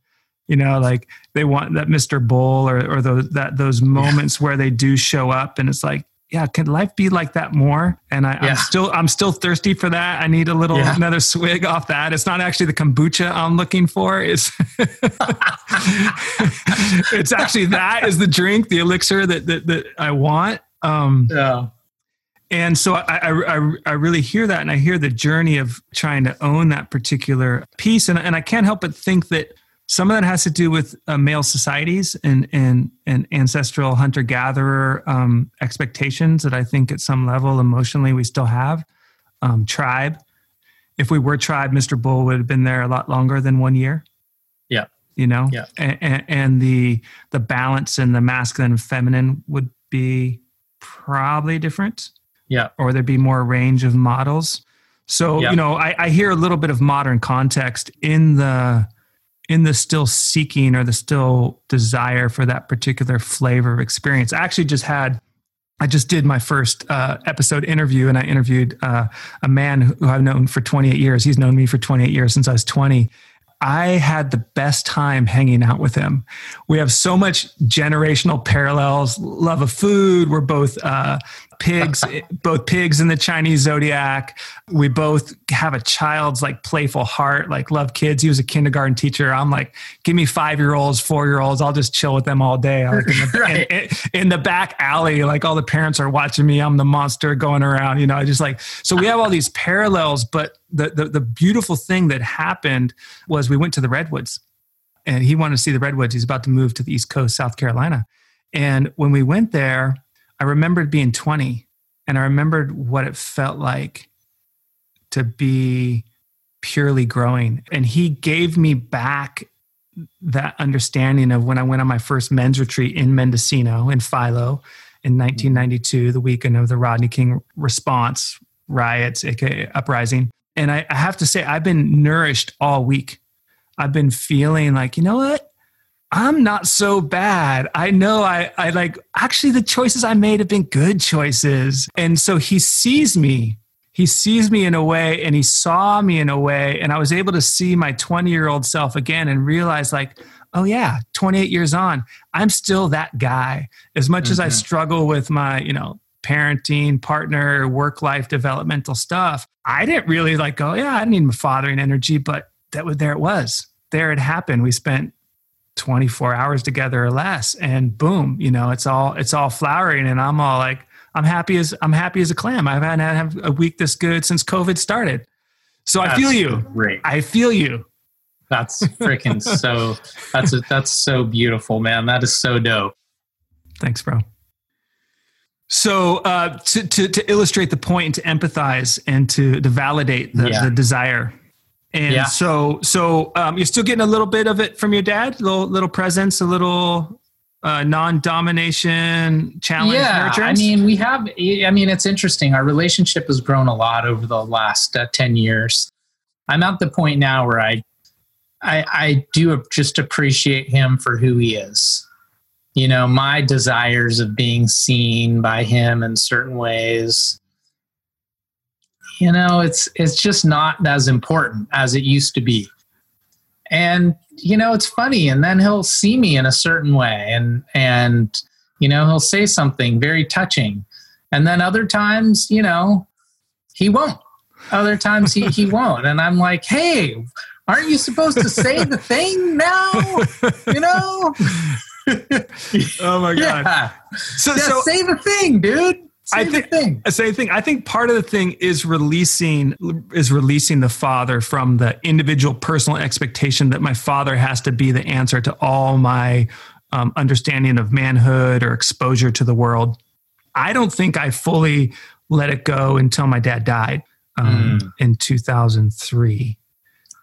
You know, like they want that Mr. Bull or, or those, that, those moments yeah. where they do show up and it's like, yeah, can life be like that more? And I, am still I'm still thirsty for that. I need a little yeah. another swig off that. It's not actually the kombucha I'm looking for. It's it's actually that is the drink, the elixir that that, that I want. Um, yeah. And so I, I, I, I really hear that, and I hear the journey of trying to own that particular piece, and and I can't help but think that some of that has to do with uh, male societies and, and, and ancestral hunter gatherer um, expectations that I think at some level emotionally we still have. Um, tribe. If we were tribe, Mr. Bull would have been there a lot longer than one year. Yeah. You know? Yeah. And, and the, the balance in the masculine and feminine would be probably different. Yeah. Or there'd be more range of models. So, yeah. you know, I, I hear a little bit of modern context in the in the still seeking or the still desire for that particular flavor of experience. I actually just had I just did my first uh, episode interview, and I interviewed uh, a man who I've known for 28 years. He's known me for 28 years since I was 20. I had the best time hanging out with him. We have so much generational parallels, love of food. We're both uh, pigs, both pigs in the Chinese zodiac. We both have a child's like playful heart, like love kids. He was a kindergarten teacher. I'm like, give me five year olds, four year olds. I'll just chill with them all day. Like in, the, right. in, in, the back alley, like all the parents are watching me. I'm the monster going around, you know, I just like, so we have all these parallels. But the, the, the beautiful thing that happened was we went to the Redwoods and he wanted to see the Redwoods. He's about to move to the East Coast, South Carolina. And when we went there, I remembered being 20 and I remembered what it felt like to be purely growing. And he gave me back that understanding of when I went on my first men's retreat in Mendocino in Philo in 1992, the weekend of the Rodney King response riots, aka uprising. And I, I have to say, I've been nourished all week. I've been feeling like, you know what? I'm not so bad. I know I, I like, actually, the choices I made have been good choices. And so he sees me. He sees me in a way and he saw me in a way. And I was able to see my 20 year old self again and realize, like, oh, yeah, 28 years on, I'm still that guy. As much mm-hmm. as I mm-hmm. struggle with my, you know, parenting, partner, work life developmental stuff, I didn't really like go, yeah, I didn't need my fathering energy, but that was there it was. There it happened. We spent 24 hours together or less and boom you know it's all it's all flowering and i'm all like i'm happy as i'm happy as a clam. I've had, had a week this good since covid started. So that's i feel you. great. I feel you. That's freaking so that's a, that's so beautiful man. That is so dope. Thanks bro so uh, to, to, to illustrate the point to empathize and to, to validate the, yeah. the desire and yeah. so, so um, you're still getting a little bit of it from your dad, little little presence, a little uh, non-domination challenge. Yeah, nurturance? I mean, we have. I mean, it's interesting. Our relationship has grown a lot over the last uh, ten years. I'm at the point now where I, I, I do just appreciate him for who he is. You know, my desires of being seen by him in certain ways you know it's it's just not as important as it used to be. And you know it's funny and then he'll see me in a certain way and and you know he'll say something very touching. And then other times you know he won't. Other times he, he won't. And i'm like hey aren't you supposed to say the thing now? You know oh my god yeah. so, yeah, so say the thing dude I think thing. same thing. I think part of the thing is releasing is releasing the father from the individual personal expectation that my father has to be the answer to all my um, understanding of manhood or exposure to the world. I don't think I fully let it go until my dad died um, mm. in 2003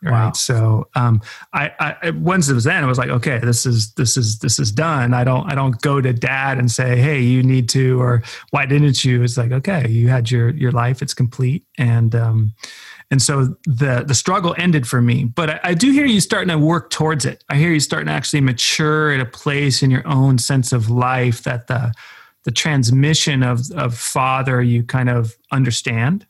right. Wow. so um, I, I once it was then I was like okay this is this is this is done. I don't i don't go to dad and say hey you need to or why didn't you? It's like okay you had your your life. It's complete. And um and so the the struggle ended for me. But I, I do hear you starting to work towards it. I hear you starting to actually mature at a place in your own sense of life that the the transmission of of father you kind of understand.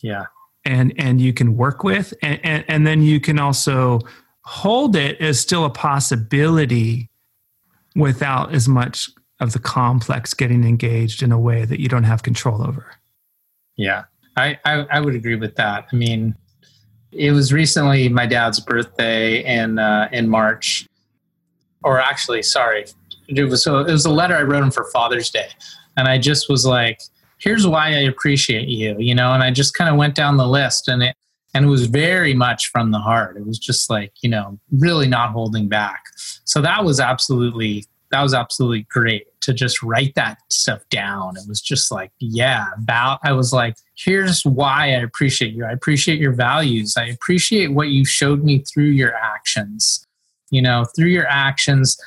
Yeah and and you can work with and, and, and then you can also hold it as still a possibility without as much of the complex getting engaged in a way that you don't have control over. Yeah I, I, I would agree with that. I mean it was recently my dad's birthday in uh, in march. Or actually sorry it was it was a letter i wrote him for father's day. And i just was like here's why I appreciate you, you know, and I just kind of went down the list and it and it was very much from the heart. It was just like, you know, really not holding back. So that was absolutely that was absolutely great to just write that stuff down. It was just like, yeah, about I was like, here's why I appreciate you. I appreciate your values. I appreciate what you showed me through your actions. You know, through your actions.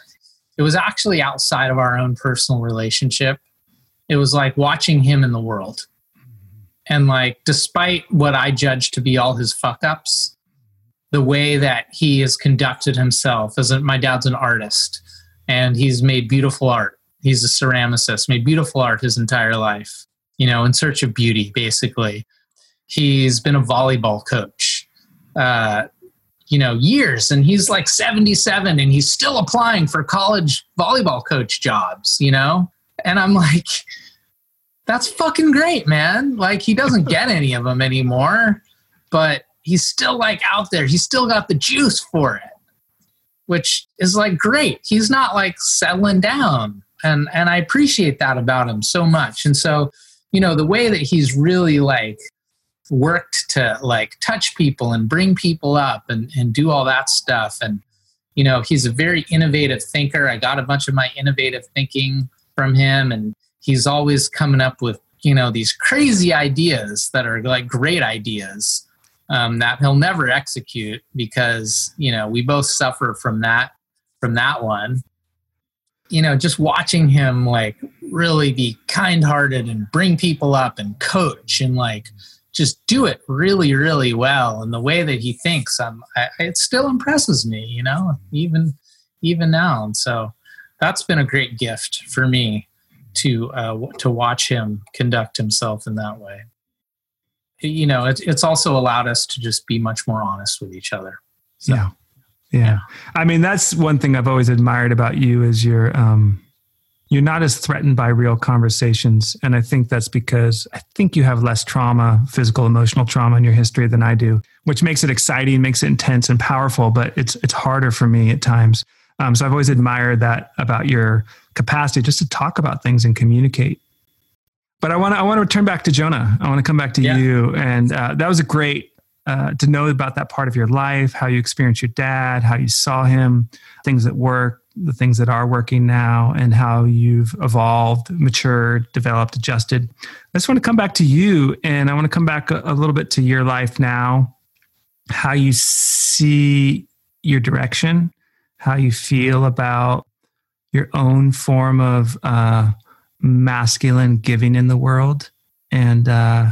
It was actually outside of our own personal relationship it was like watching him in the world. And like, despite what I judge to be all his fuck ups, the way that he has conducted himself as a, my dad's an artist and he's made beautiful art. He's a ceramicist, made beautiful art his entire life, you know, in search of beauty, basically. He's been a volleyball coach, uh, you know, years, and he's like 77 and he's still applying for college volleyball coach jobs, you know? And I'm like, that's fucking great, man. Like he doesn't get any of them anymore, but he's still like out there. He's still got the juice for it, which is like great. He's not like settling down. And and I appreciate that about him so much. And so, you know, the way that he's really like worked to like touch people and bring people up and, and do all that stuff. And, you know, he's a very innovative thinker. I got a bunch of my innovative thinking from him and he's always coming up with you know these crazy ideas that are like great ideas um, that he'll never execute because you know we both suffer from that from that one. You know just watching him like really be kind-hearted and bring people up and coach and like just do it really really well and the way that he thinks um, I, it still impresses me you know even even now. And so that's been a great gift for me to uh, to watch him conduct himself in that way. You know, it's it's also allowed us to just be much more honest with each other. So, yeah. yeah. yeah, I mean, that's one thing I've always admired about you is you're um, you're not as threatened by real conversations, and I think that's because I think you have less trauma, physical, emotional trauma in your history than I do, which makes it exciting, makes it intense and powerful. But it's it's harder for me at times. Um, so I've always admired that about your capacity just to talk about things and communicate. But I want to I want to return back to Jonah. I want to come back to yeah. you, and uh, that was a great uh, to know about that part of your life, how you experienced your dad, how you saw him, things that work, the things that are working now, and how you've evolved, matured, developed, adjusted. I just want to come back to you, and I want to come back a, a little bit to your life now, how you see your direction, how you feel about your own form of uh, masculine giving in the world, and uh,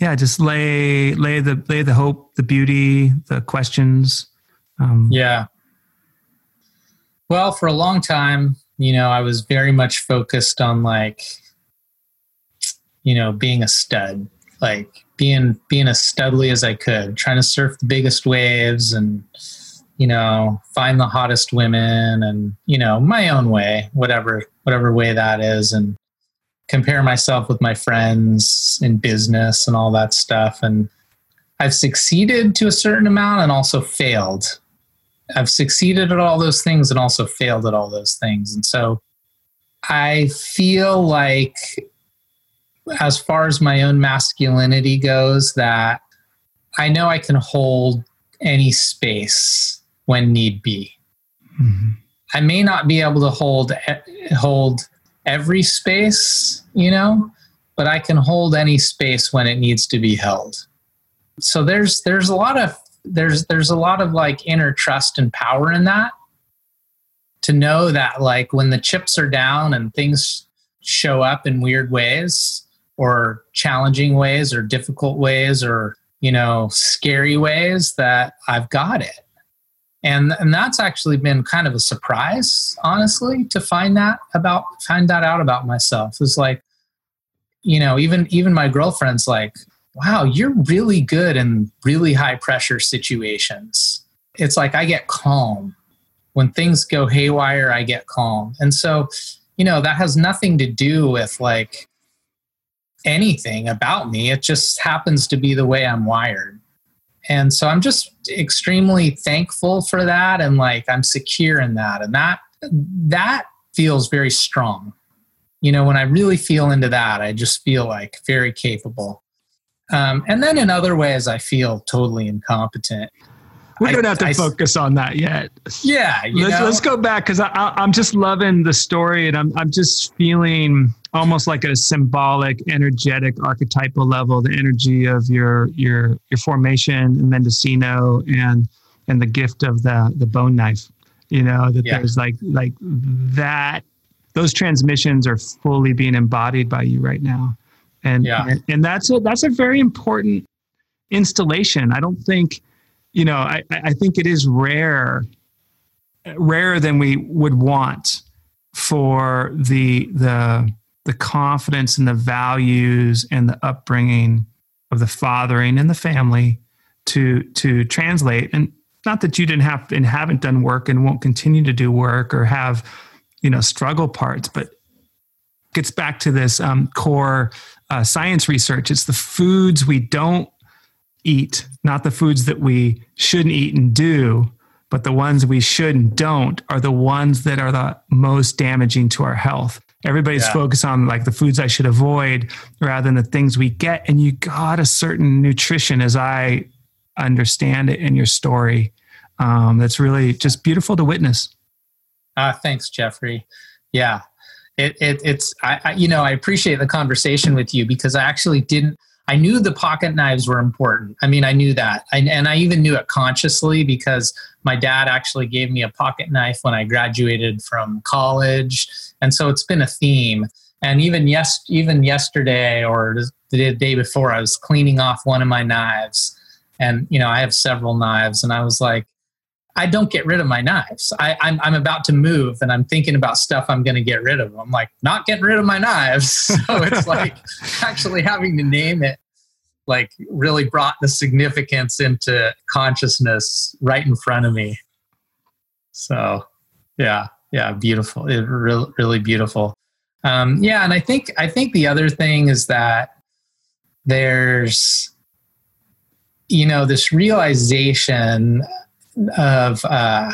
yeah, just lay lay the lay the hope, the beauty, the questions. Um, yeah. Well, for a long time, you know, I was very much focused on like, you know, being a stud, like being being as studly as I could, trying to surf the biggest waves and you know, find the hottest women and, you know, my own way, whatever, whatever way that is. And compare myself with my friends in business and all that stuff. And I've succeeded to a certain amount and also failed. I've succeeded at all those things and also failed at all those things. And so I feel like, as far as my own masculinity goes, that I know I can hold any space when need be. Mm-hmm. I may not be able to hold hold every space, you know, but I can hold any space when it needs to be held. So there's there's a lot of there's there's a lot of like inner trust and power in that to know that like when the chips are down and things show up in weird ways or challenging ways or difficult ways or you know scary ways that I've got it and and that's actually been kind of a surprise honestly to find that about find that out about myself. Is like you know even even my girlfriend's like wow you're really good in really high pressure situations. It's like i get calm. When things go haywire i get calm. And so you know that has nothing to do with like anything about me. It just happens to be the way i'm wired and so i'm just extremely thankful for that and like i'm secure in that. And that that feels very strong. You know when i really feel into that i just feel like very capable. Um, and then in other ways i feel totally incompetent we don't have to I, focus on that yet. Yeah, let's, let's go back because I'm just loving the story, and I'm I'm just feeling almost like a symbolic, energetic, archetypal level, the energy of your your your formation in Mendocino and and the gift of the the bone knife. You know that yeah. there's like like that. Those transmissions are fully being embodied by you right now, and yeah. and, and that's a that's a very important installation. I don't think, you know, I I think it is rare, rarer than we would want for the the the confidence and the values and the upbringing of the fathering and the family to to translate. And not that you didn't have and haven't done work and won't continue to do work or have you know struggle parts but gets back to this um, core uh, science research. It's the foods we don't eat not the foods that we shouldn't eat and do but the ones we should and don't are the ones that are the most damaging to our health Everybody's yeah. focused on like the foods I should avoid rather than the things we get. And you got a certain nutrition as I understand it in your story. Um, that's really just beautiful to witness. Uh, thanks, Jeffrey. Yeah. it, it it's I, I, you know I appreciate the conversation with you because I actually didn't I knew the pocket knives were important. I mean I knew that I, and I even knew it consciously because my dad actually gave me a pocket knife when I graduated from college, and so it's been a theme. And even yes even yesterday or the day before I was cleaning off one of my knives, and you know I have several knives, and I was like I don't get rid of my knives. I, I'm, I'm about to move and I'm thinking about stuff I'm going to get rid of. I'm like, not getting rid of my knives. So it's like actually having to name it, like, really brought the significance into consciousness right in front of me. So, yeah, yeah, beautiful. It really, really beautiful. Um, yeah, and I think I think the other thing is that there's, you know, this realization of uh,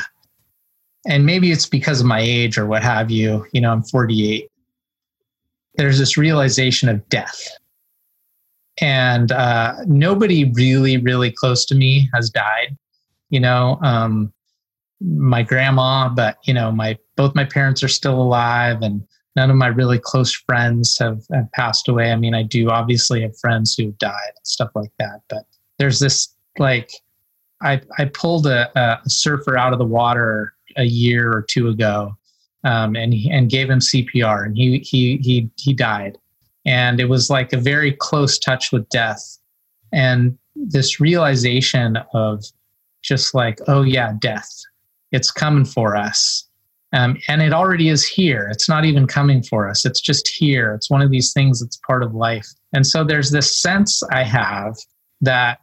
and maybe it's because of my age or what have you you know i'm 48 there's this realization of death. And uh, nobody really really close to me has died you know um, my grandma but you know my both my parents are still alive and none of my really close friends have, have passed away. I mean i do obviously have friends who've died stuff like that but there's this like I, I pulled a, a surfer out of the water a year or two ago um, and he, and gave him CPR and he he he he died. And it was like a very close touch with death. And this realization of just like oh yeah death it's coming for us. Um, and it already is here. It's not even coming for us. It's just here. It's one of these things that's part of life. And so there's this sense I have that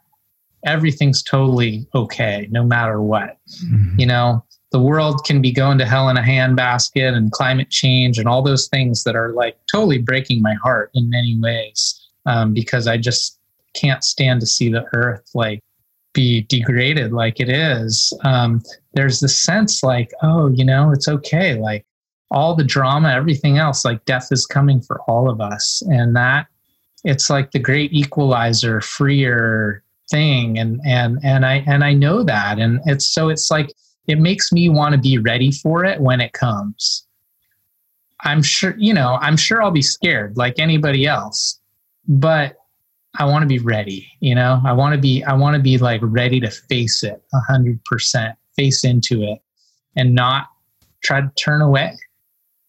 everything's totally okay no matter what. Mm-hmm. You know, the world can be going to hell in a handbasket and climate change and all those things that are like totally breaking my heart in many ways um, because I just can't stand to see the earth like be degraded like it is. Um, there's this sense like, oh, you know, it's okay. Like all the drama, everything else, like death is coming for all of us. And that it's like the great equalizer, freer, thing and and and I and I know that and it's so it's like it makes me want to be ready for it when it comes. I'm sure, you know, I'm sure I'll be scared like anybody else, but I want to be ready, you know, I want to be, I want to be like ready to face it a hundred percent, face into it and not try to turn away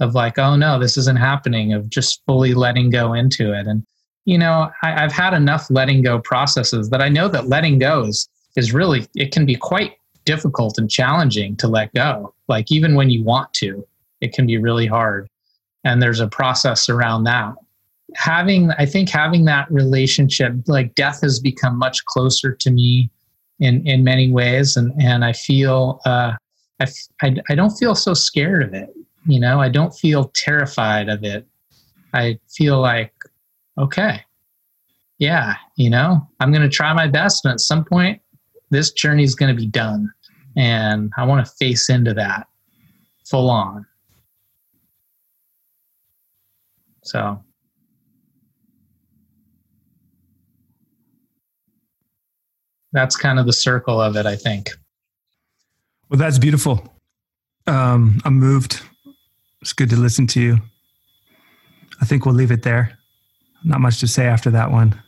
of like, oh no, this isn't happening, of just fully letting go into it. And you know, I, have had enough letting go processes that I know that letting go is, is really, it can be quite difficult and challenging to let go. Like even when you want to, it can be really hard. And there's a process around that. Having, I think having that relationship, like death has become much closer to me in, in many ways. And, and I feel, uh, I, I, I don't feel so scared of it. You know, I don't feel terrified of it. I feel like okay, yeah, you know, I'm going to try my best. And at some point, this journey is going to be done. And I want to face into that full on. So. That's kind of the circle of it, I think. Well, that's beautiful. Um, I'm moved. It's good to listen to you. I think we'll leave it there not much to say after that one.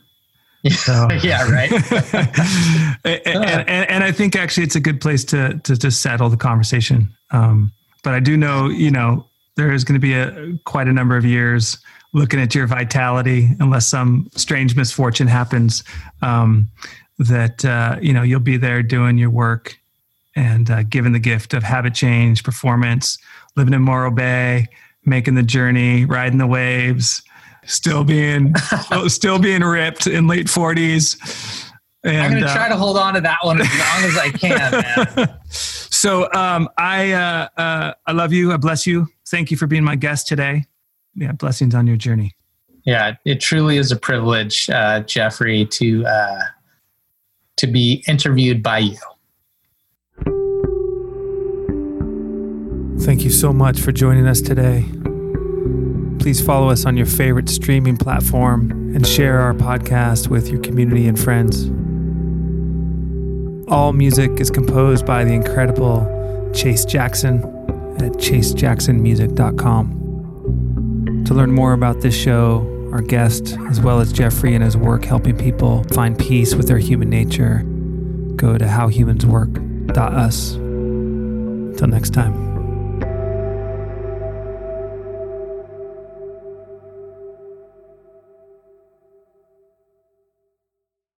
So. yeah, right. and, and, and, I think actually it's a good place to to just settle the conversation. Um, but I do know, you know, there is going to be a quite a number of years looking at your vitality, unless some strange misfortune happens, um, that uh, you know you'll be there doing your work and uh, giving the gift of habit change, performance, living in Morro Bay, making the journey, riding the waves still being still being ripped in late 40s. And, I'm going to try uh, to hold on to that one as long as I can. so um, I uh, uh, I love you. I bless you. Thank you for being my guest today. Yeah, blessings on your journey. Yeah, it truly is a privilege, uh, Jeffrey, to uh, to be interviewed by you. Thank you so much for joining us today. Please follow us on your favorite streaming platform and share our podcast with your community and friends. All music is composed by the incredible Chase Jackson at chasejacksonmusic.com. To learn more about this show, our guest, as well as Jeffrey and his work helping people find peace with their human nature, go to howhumanswork.us. Until next time.